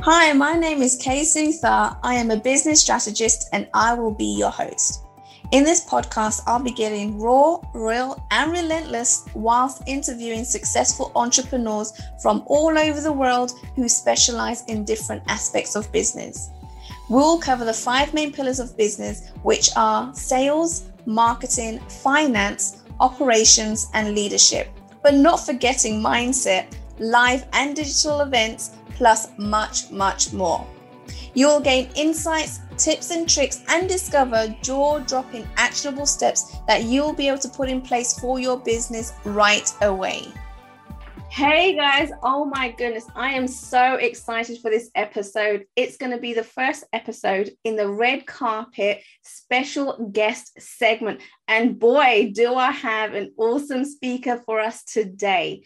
Hi, my name is Kay Sutha. I am a business strategist and I will be your host. In this podcast, I'll be getting raw, real, and relentless whilst interviewing successful entrepreneurs from all over the world who specialize in different aspects of business. We'll cover the five main pillars of business, which are sales, marketing, finance, operations, and leadership, but not forgetting mindset, live and digital events, plus much, much more. You will gain insights, tips, and tricks and discover jaw dropping actionable steps that you'll be able to put in place for your business right away. Hey guys, oh my goodness, I am so excited for this episode. It's going to be the first episode in the red carpet special guest segment. And boy, do I have an awesome speaker for us today.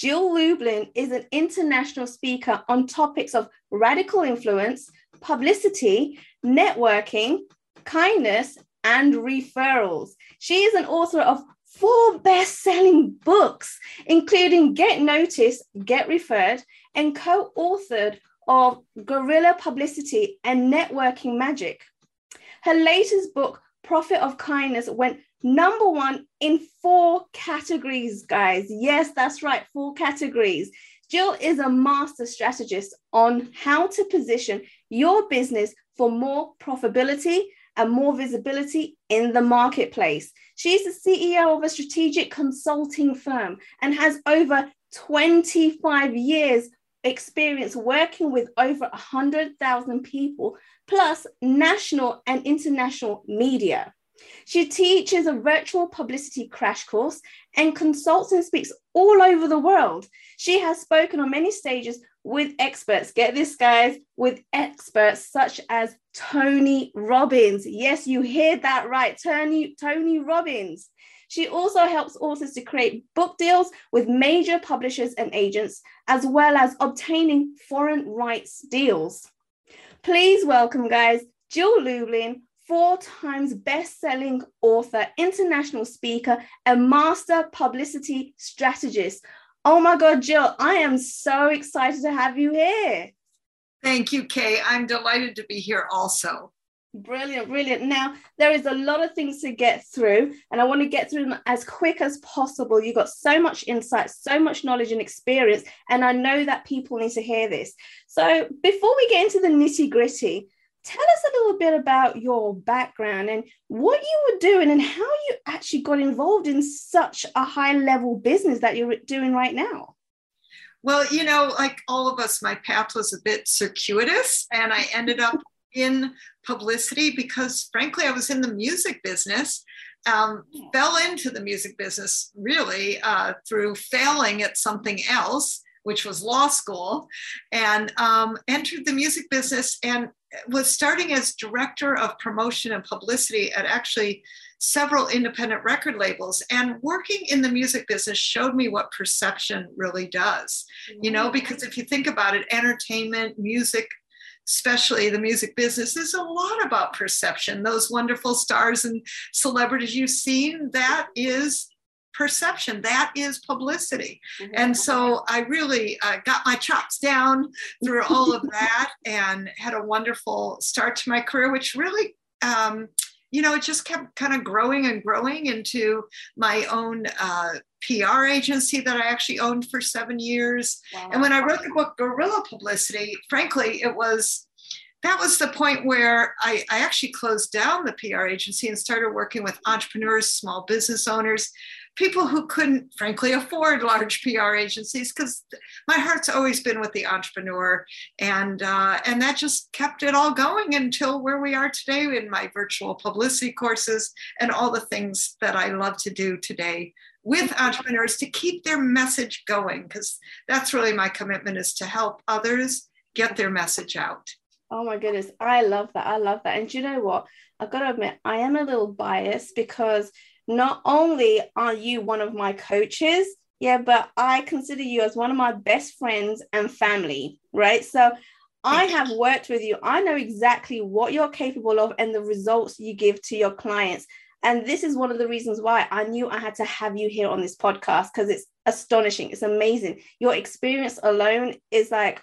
Jill Lublin is an international speaker on topics of radical influence, publicity, networking, kindness, and referrals. She is an author of four best selling books, including Get Noticed, Get Referred, and co authored of Guerrilla Publicity and Networking Magic. Her latest book, Profit of Kindness, went number one in four categories, guys. Yes, that's right, four categories. Jill is a master strategist on how to position your business for more profitability and more visibility in the marketplace. She's the CEO of a strategic consulting firm and has over 25 years experience working with over 100,000 people plus national and international media. She teaches a virtual publicity crash course and consults and speaks all over the world. She has spoken on many stages with experts. Get this, guys, with experts such as Tony Robbins. Yes, you heard that right. Tony, Tony Robbins. She also helps authors to create book deals with major publishers and agents, as well as obtaining foreign rights deals. Please welcome, guys, Jill Lublin, four times best-selling author, international speaker, and master publicity strategist. Oh my God, Jill, I am so excited to have you here. Thank you, Kay. I'm delighted to be here also. Brilliant, brilliant. Now, there is a lot of things to get through, and I want to get through them as quick as possible. You've got so much insight, so much knowledge and experience, and I know that people need to hear this. So, before we get into the nitty gritty, tell us a little bit about your background and what you were doing and how you actually got involved in such a high level business that you're doing right now. Well, you know, like all of us, my path was a bit circuitous and I ended up in publicity because, frankly, I was in the music business. Um, fell into the music business really uh, through failing at something else which was law school, and um, entered the music business and was starting as director of promotion and publicity at actually several independent record labels. And working in the music business showed me what perception really does you know because if you think about it entertainment music especially the music business is a lot about perception. Those wonderful stars and celebrities you've seen that is perception that is publicity mm-hmm. and so i really uh, got my chops down through all of that and had a wonderful start to my career which really um, you know it just kept kind of growing and growing into my own uh, pr agency that i actually owned for seven years wow. and when i wrote the book guerrilla publicity frankly it was that was the point where I, I, actually closed down the PR agency and started working with entrepreneurs, small business owners, people who couldn't, frankly, afford large PR agencies because my heart's always been with the entrepreneur, and uh, and that just kept it all going until where we are today in my virtual publicity courses and all the things that I love to do today with entrepreneurs to keep their message going because that's really my commitment is to help others get their message out. Oh my goodness, I love that. I love that. And you know what? I've got to admit, I am a little biased because not only are you one of my coaches, yeah, but I consider you as one of my best friends and family, right? So I have worked with you. I know exactly what you're capable of and the results you give to your clients. And this is one of the reasons why I knew I had to have you here on this podcast because it's astonishing. It's amazing. Your experience alone is like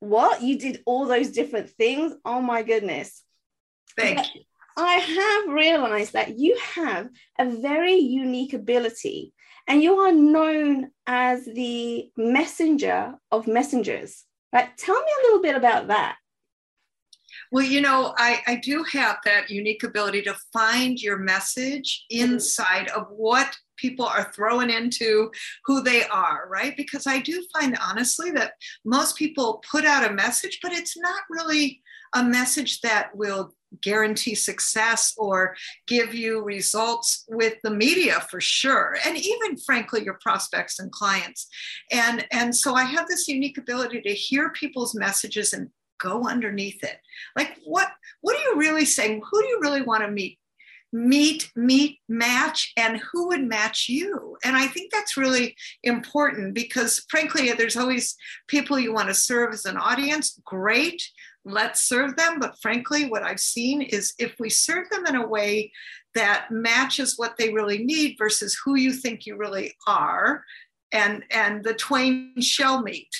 what? You did all those different things? Oh my goodness. Thank you. I have realized that you have a very unique ability and you are known as the messenger of messengers. Right? Tell me a little bit about that. Well, you know, I, I do have that unique ability to find your message mm-hmm. inside of what people are throwing into who they are, right? Because I do find, honestly, that most people put out a message, but it's not really a message that will guarantee success or give you results with the media for sure and even frankly your prospects and clients. And and so i have this unique ability to hear people's messages and go underneath it. Like what what are you really saying? Who do you really want to meet meet meet match and who would match you? And i think that's really important because frankly there's always people you want to serve as an audience. Great let's serve them. But frankly what i've seen is if we serve them in a way that matches what they really need versus who you think you really are and and the twain shall meet.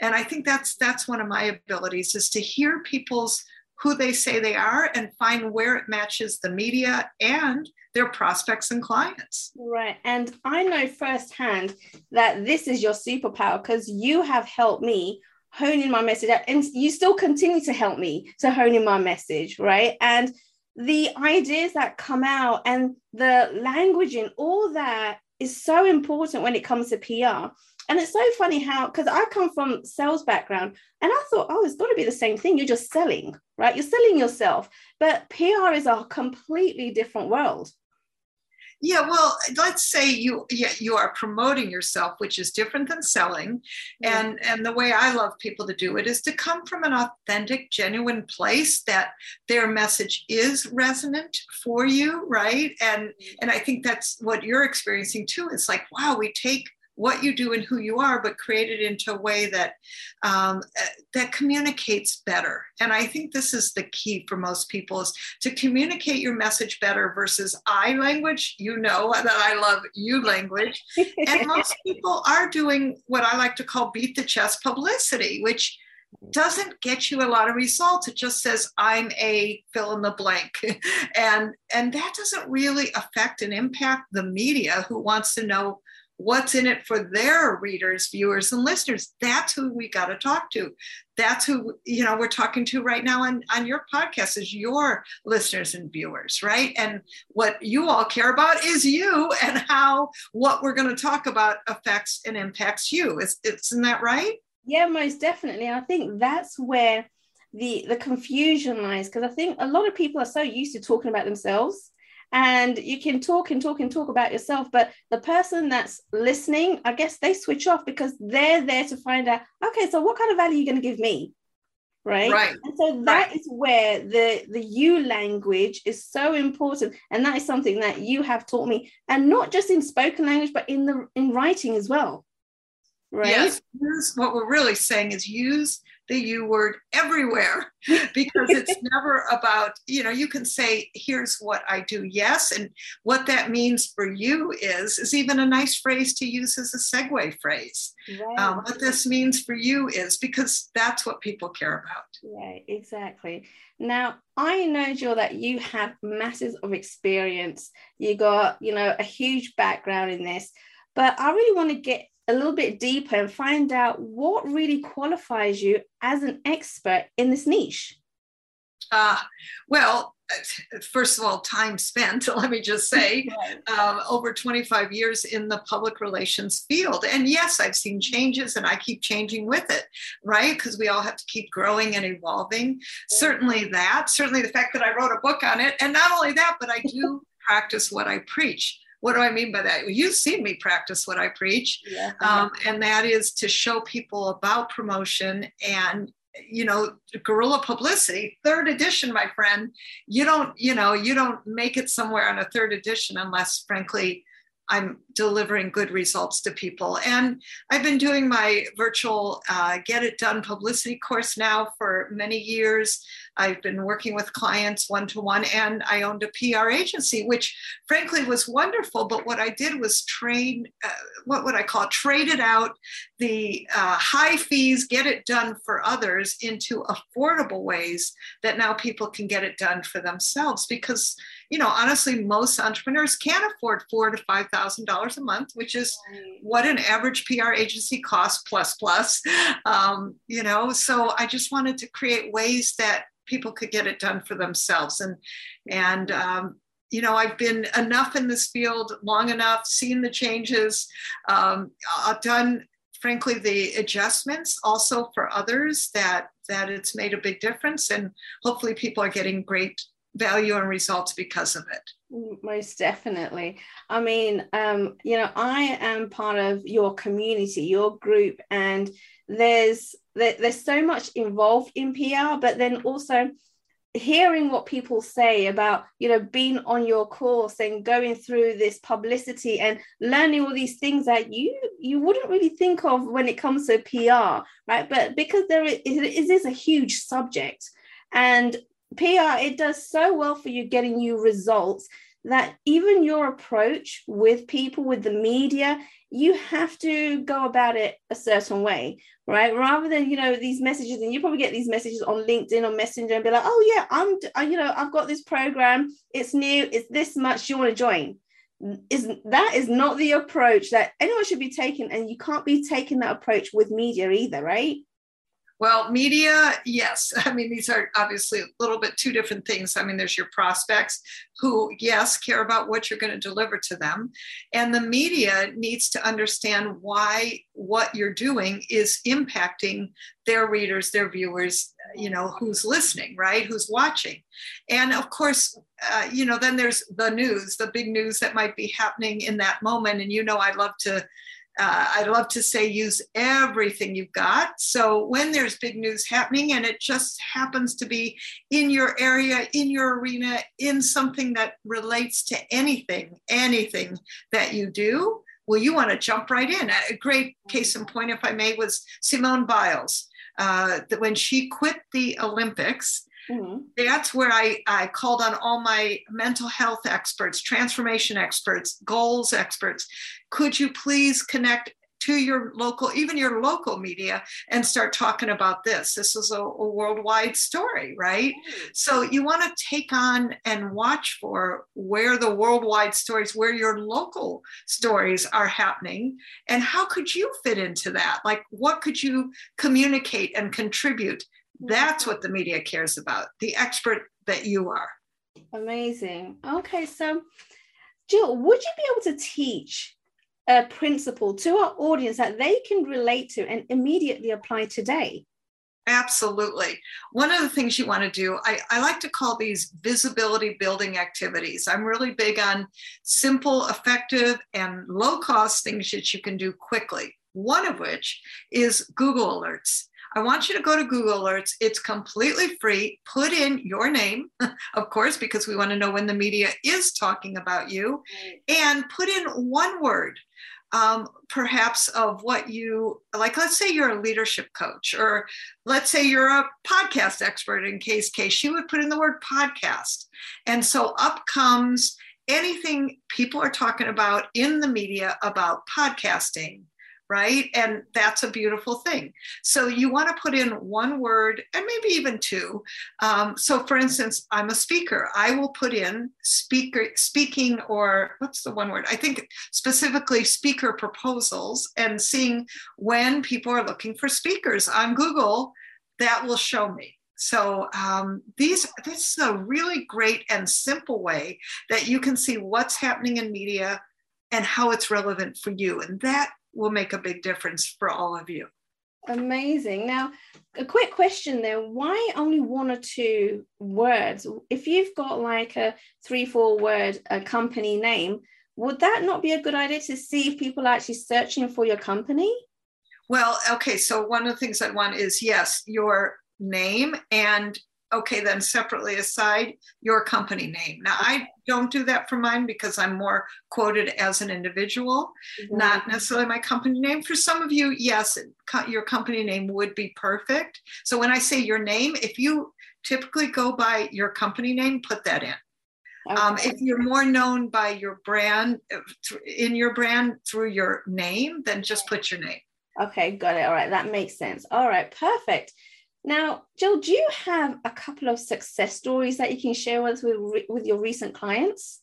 And i think that's that's one of my abilities is to hear people's who they say they are and find where it matches the media and their prospects and clients. Right. And i know firsthand that this is your superpower because you have helped me hone in my message and you still continue to help me to hone in my message right and the ideas that come out and the language and all that is so important when it comes to pr and it's so funny how, because I come from sales background and I thought, oh, it's got to be the same thing. You're just selling, right? You're selling yourself. But PR is a completely different world. Yeah, well, let's say you yeah, you are promoting yourself, which is different than selling. Yeah. And and the way I love people to do it is to come from an authentic, genuine place that their message is resonant for you, right? And mm-hmm. and I think that's what you're experiencing too. It's like, wow, we take what you do and who you are, but create it into a way that um, that communicates better. And I think this is the key for most people is to communicate your message better versus I language. You know that I love you language, and most people are doing what I like to call beat the chest publicity, which doesn't get you a lot of results it just says i'm a fill in the blank and and that doesn't really affect and impact the media who wants to know what's in it for their readers, viewers, and listeners. That's who we got to talk to. That's who, you know, we're talking to right now on, on your podcast is your listeners and viewers, right? And what you all care about is you and how what we're going to talk about affects and impacts you. Is, isn't that right? Yeah, most definitely. I think that's where the the confusion lies because I think a lot of people are so used to talking about themselves and you can talk and talk and talk about yourself but the person that's listening i guess they switch off because they're there to find out okay so what kind of value are you going to give me? Right? Right. And so that right. is where the the you language is so important and that is something that you have taught me and not just in spoken language but in the in writing as well. Right? Yes. What we're really saying is use the U word everywhere because it's never about, you know, you can say, here's what I do, yes. And what that means for you is, is even a nice phrase to use as a segue phrase. Right. Um, what this means for you is because that's what people care about. Yeah, exactly. Now, I know, Jill, that you have masses of experience. You got, you know, a huge background in this, but I really want to get a little bit deeper and find out what really qualifies you as an expert in this niche? Uh, well, first of all, time spent, let me just say, uh, over 25 years in the public relations field. And yes, I've seen changes and I keep changing with it, right? Because we all have to keep growing and evolving. Certainly that, certainly the fact that I wrote a book on it. And not only that, but I do practice what I preach. What do I mean by that? You've seen me practice what I preach, yeah. um, and that is to show people about promotion and you know guerrilla publicity third edition my friend you don't you know you don't make it somewhere on a third edition unless frankly I'm delivering good results to people. And I've been doing my virtual uh, Get It Done publicity course now for many years. I've been working with clients one to one, and I owned a PR agency, which frankly was wonderful. But what I did was train, uh, what would I call it, traded out the uh, high fees, get it done for others into affordable ways that now people can get it done for themselves. Because, you know, honestly, most entrepreneurs can't afford four to five thousand dollars a month, which is what an average PR agency costs plus plus. Um, you know, so I just wanted to create ways that people could get it done for themselves. And and um, you know, I've been enough in this field long enough, seen the changes. Um, I've done, frankly, the adjustments also for others that that it's made a big difference, and hopefully, people are getting great value and results because of it. Most definitely. I mean, um, you know, I am part of your community, your group, and there's there, there's so much involved in PR, but then also hearing what people say about you know being on your course and going through this publicity and learning all these things that you you wouldn't really think of when it comes to PR right but because there is is a huge subject and PR it does so well for you getting you results that even your approach with people with the media you have to go about it a certain way right? Rather than you know these messages and you probably get these messages on linkedin or messenger and be like oh yeah i'm you know i've got this program. It's new. It's this much. You want to join? Is that is not the approach that anyone should be taking and you can't be taking that approach with media either right well, media, yes. I mean, these are obviously a little bit two different things. I mean, there's your prospects who, yes, care about what you're going to deliver to them. And the media needs to understand why what you're doing is impacting their readers, their viewers, you know, who's listening, right? Who's watching. And of course, uh, you know, then there's the news, the big news that might be happening in that moment. And, you know, I love to uh, I love to say use everything you've got. So when there's big news happening and it just happens to be in your area, in your arena, in something that relates to anything, anything that you do, well, you want to jump right in. A great case in point, if I may, was Simone Biles. Uh, that when she quit the Olympics, Mm-hmm. That's where I, I called on all my mental health experts, transformation experts, goals experts. Could you please connect to your local, even your local media, and start talking about this. This is a, a worldwide story, right? Mm-hmm. So you want to take on and watch for where the worldwide stories, where your local stories are happening, and how could you fit into that? Like, what could you communicate and contribute that's what the media cares about, the expert that you are. Amazing. Okay, so Jill, would you be able to teach a principle to our audience that they can relate to and immediately apply today? Absolutely. One of the things you want to do, I, I, like to call these visibility building activities. I'm really big on simple, effective, and low cost things that you can do quickly. One of which is Google Alerts. I want you to go to Google Alerts. It's completely free. Put in your name, of course, because we want to know when the media is talking about you, and put in one word. Um, perhaps of what you like let's say you're a leadership coach or let's say you're a podcast expert in case case she would put in the word podcast and so up comes anything people are talking about in the media about podcasting right? And that's a beautiful thing. So you want to put in one word and maybe even two. Um, so, for instance, I'm a speaker. I will put in speaker speaking or what's the one word? I think specifically speaker proposals and seeing when people are looking for speakers on Google. That will show me. So um, these this is a really great and simple way that you can see what's happening in media and how it's relevant for you. And that will make a big difference for all of you. Amazing. Now, a quick question there why only one or two words? If you've got like a three, four word a company name, would that not be a good idea to see if people are actually searching for your company? Well, okay. So, one of the things I want is yes, your name and okay, then separately aside your company name. Now, I don't do that for mine because I'm more quoted as an individual, mm-hmm. not necessarily my company name. For some of you, yes, your company name would be perfect. So when I say your name, if you typically go by your company name, put that in. Okay. Um, if you're more known by your brand, in your brand through your name, then just put your name. Okay, got it. All right, that makes sense. All right, perfect. Now, Jill, do you have a couple of success stories that you can share with with, with your recent clients?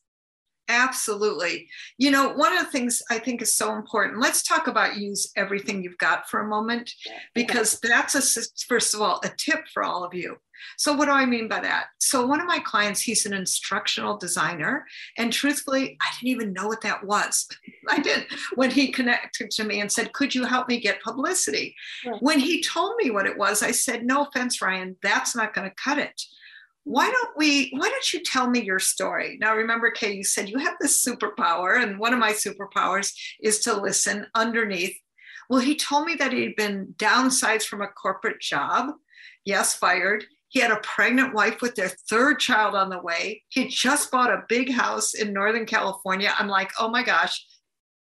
Absolutely. You know, one of the things I think is so important, let's talk about use everything you've got for a moment, because that's a, first of all, a tip for all of you. So, what do I mean by that? So, one of my clients, he's an instructional designer. And truthfully, I didn't even know what that was. I didn't when he connected to me and said, Could you help me get publicity? Right. When he told me what it was, I said, No offense, Ryan, that's not going to cut it why don't we why don't you tell me your story? Now remember kay you said you have this superpower and one of my superpowers is to listen underneath. Well he told me that he'd been downsized from a corporate job. Yes fired. He had a pregnant wife with their third child on the way. He just bought a big house in northern california. I'm like oh my gosh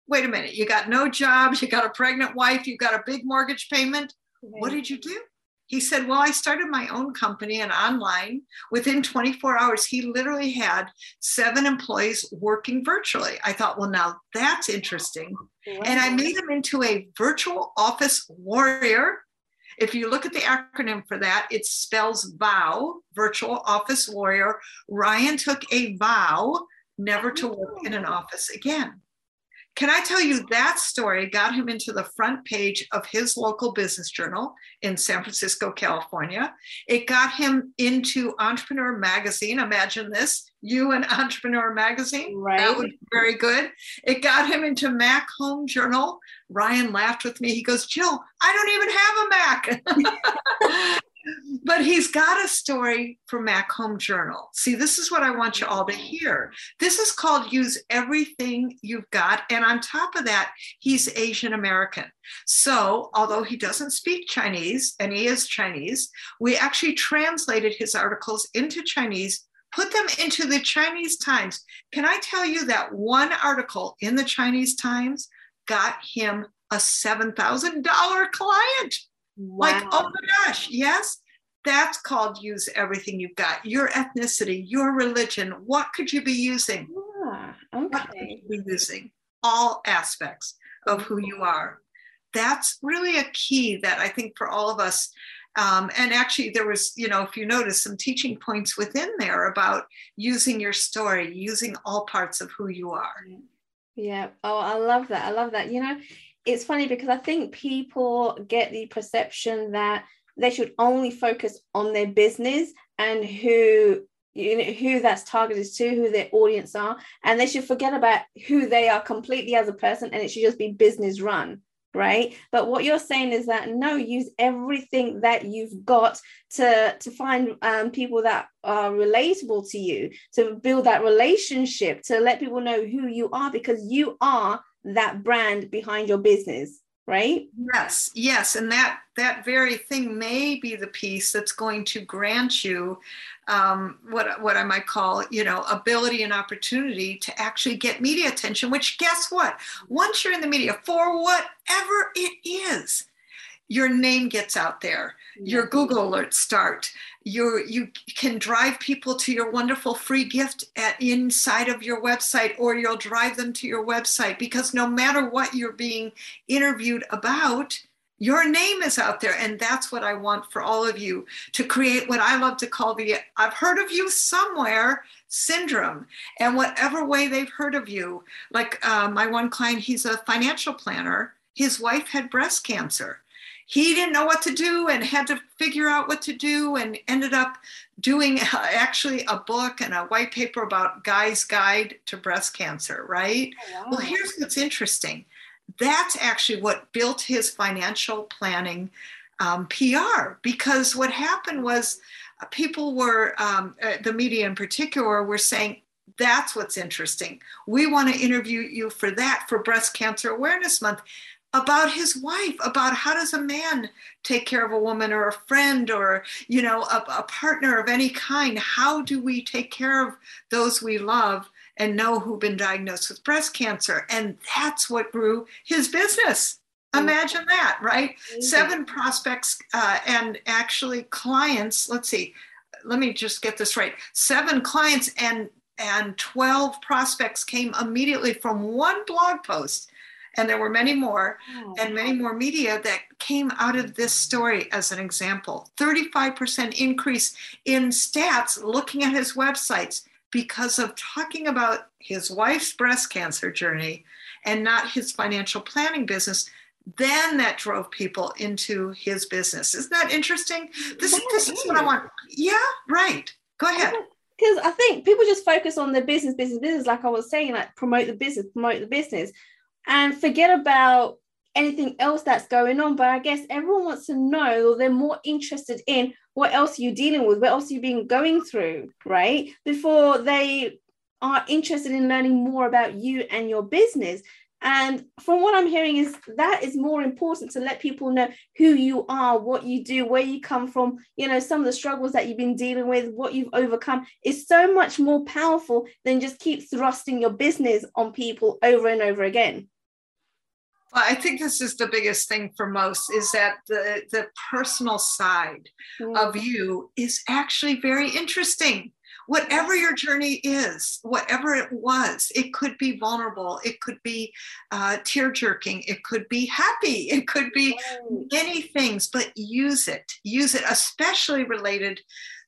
wait a minute. You got no job you got a pregnant wife. You got a big mortgage payment. What did you do he said, Well, I started my own company and online. Within 24 hours, he literally had seven employees working virtually. I thought, Well, now that's interesting. Wow. And I made him into a virtual office warrior. If you look at the acronym for that, it spells VOW, virtual office warrior. Ryan took a vow never to work in an office again. Can I tell you that story got him into the front page of his local business journal in San Francisco, California? It got him into Entrepreneur Magazine. Imagine this you and Entrepreneur Magazine. Right. That would be very good. It got him into Mac Home Journal. Ryan laughed with me. He goes, Jill, I don't even have a Mac. but he's got a story for Mac Home Journal. See, this is what I want you all to hear. This is called Use Everything You've Got. And on top of that, he's Asian American. So, although he doesn't speak Chinese and he is Chinese, we actually translated his articles into Chinese, put them into the Chinese Times. Can I tell you that one article in the Chinese Times got him a $7,000 client? Wow. Like, oh my gosh, yes, that's called use everything you've got. Your ethnicity, your religion. What could you be using? Yeah, okay. What could you be using? All aspects of who you are. That's really a key that I think for all of us. Um, and actually, there was, you know, if you notice, some teaching points within there about using your story, using all parts of who you are. Yeah. Oh, I love that. I love that. You know, it's funny because I think people get the perception that they should only focus on their business and who you know who that's targeted to who their audience are and they should forget about who they are completely as a person and it should just be business run right? But what you're saying is that no use everything that you've got to to find um, people that are relatable to you to build that relationship to let people know who you are because you are that brand behind your business right? Yes yes and that that very thing may be the piece that's going to grant you um, what what i might call you know ability and opportunity to actually get media attention which guess what? Once you're in the media for whatever it is your name gets out there your google alerts start. You you can drive people to your wonderful free gift at inside of your website or you'll drive them to your website because no matter what you're being interviewed about your name is out there and that's what i want for all of you to create what i love to call the i've heard of you somewhere syndrome. And whatever way they've heard of you like uh, my one client he's a financial planner. His wife had breast cancer he didn't know what to do and had to figure out what to do and ended up doing actually a book and a white paper about Guy's Guide to Breast Cancer, right? Oh, wow. Well, here's what's interesting that's actually what built his financial planning um, PR because what happened was uh, people were, um, uh, the media in particular, were saying, that's what's interesting. We want to interview you for that for Breast Cancer Awareness Month about his wife about how does a man take care of a woman or a friend or you know a, a, partner of any kind? How do we take care of those we love and know who've been diagnosed with breast cancer? And that's what grew his business. Imagine that right? Seven prospects uh, and actually clients let's see let me just get this right. Seven clients and and 12 prospects came immediately from one blog post and there were many more oh. and many more media that came out of this story as an example. 35% increase in stats looking at his websites because of talking about his wife's breast cancer journey and not his financial planning business. Then that drove people into his business. Isn't that interesting? This, this is what i want. Yeah right. Go ahead. Because I think people just focus on the business, business, business, like I was saying, like promote the business, promote the business and forget about anything else that's going on. But I guess everyone wants to know, or they're more interested in what else you're dealing with, what else you've been going through, right? Before they are interested in learning more about you and your business. And from what I'm hearing is that is more important to let people know who you are, what you do, where you come from, you know, some of the struggles that you've been dealing with, what you've overcome is so much more powerful than just keep thrusting your business on people over and over again. Well, I think this is the biggest thing for most is that the, the personal side mm. of you is actually very interesting. Whatever your journey is, whatever it was, it could be vulnerable, it could be uh, tear jerking, it could be happy, it could be many things, but use it. Use it, especially related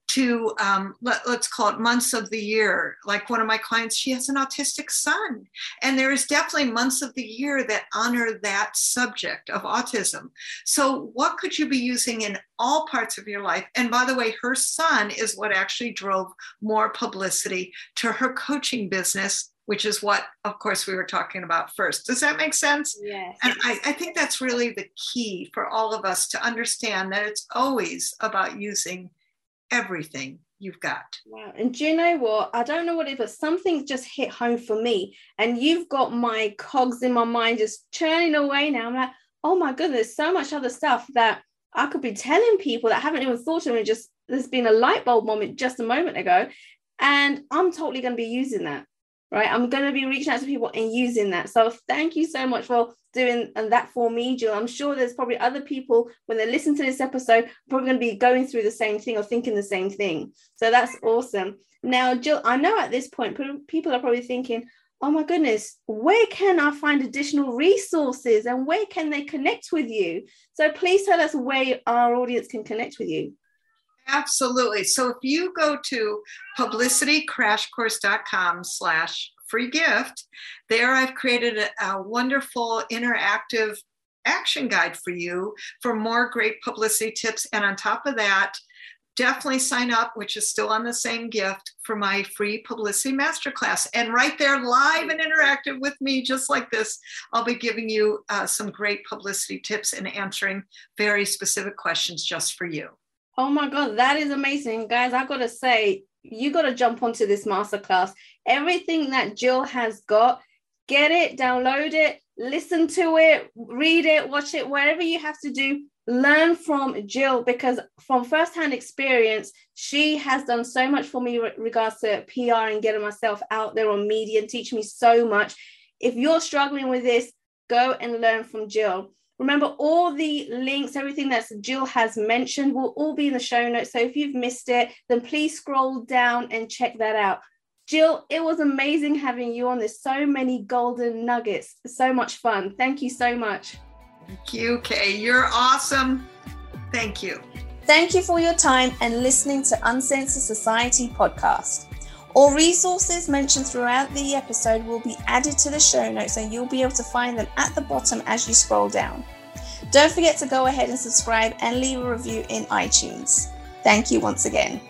to um, let, us call it months of the year. Like one of my clients, she has an autistic son. And there is definitely months of the year that honor that subject of autism. So, what could you be using in all parts of your life? And by the way, her son is what actually drove more publicity to her coaching business. Which is what, of course, we were talking about first. Does that make sense? Yes. And I, I think that's really the key for all of us to understand that it's always about using everything you've got. Wow. And do you know what? I don't know what it is, but something just hit home for me. And you've got my cogs in my mind just churning away now. I'm like, oh my goodness, so much other stuff that I could be telling people that haven't even thought of it. Just there's been a light bulb moment just a moment ago. And I'm totally going to be using that right? I'm going to be reaching out to people and using that. So thank you so much for doing and that for me, Jill. I'm sure there's probably other people when they listen to this episode, probably going to be going through the same thing or thinking the same thing. So that's awesome. Now, Jill, I know at this point, people are probably thinking, oh my goodness, where can I find additional resources and where can they connect with you? So please tell us where our audience can connect with you. Absolutely. So if you go to publicitycrashcourse.com slash free gift, there I've created a, a wonderful interactive action guide for you for more great publicity tips. And on top of that, definitely sign up, which is still on the same gift for my free publicity masterclass. And right there, live and interactive with me, just like this, I'll be giving you uh, some great publicity tips and answering very specific questions just for you. Oh my God, that is amazing. Guys, I got to say, you got to jump onto this masterclass. Everything that Jill has got, get it, download it, listen to it, read it, watch it, whatever you have to do. Learn from Jill because, from firsthand experience, she has done so much for me regards to PR and getting myself out there on media and teach me so much. If you're struggling with this, go and learn from Jill. Remember, all the links, everything that Jill has mentioned will all be in the show notes. So if you've missed it, then please scroll down and check that out. Jill, it was amazing having you on. There's so many golden nuggets. So much fun. Thank you so much. Thank you, Kay. You're awesome. Thank you. Thank you for your time and listening to Uncensored Society podcast. All resources mentioned throughout the episode will be added to the show notes and you'll be able to find them at the bottom as you scroll down. Don't forget to go ahead and subscribe and leave a review in iTunes. Thank you once again.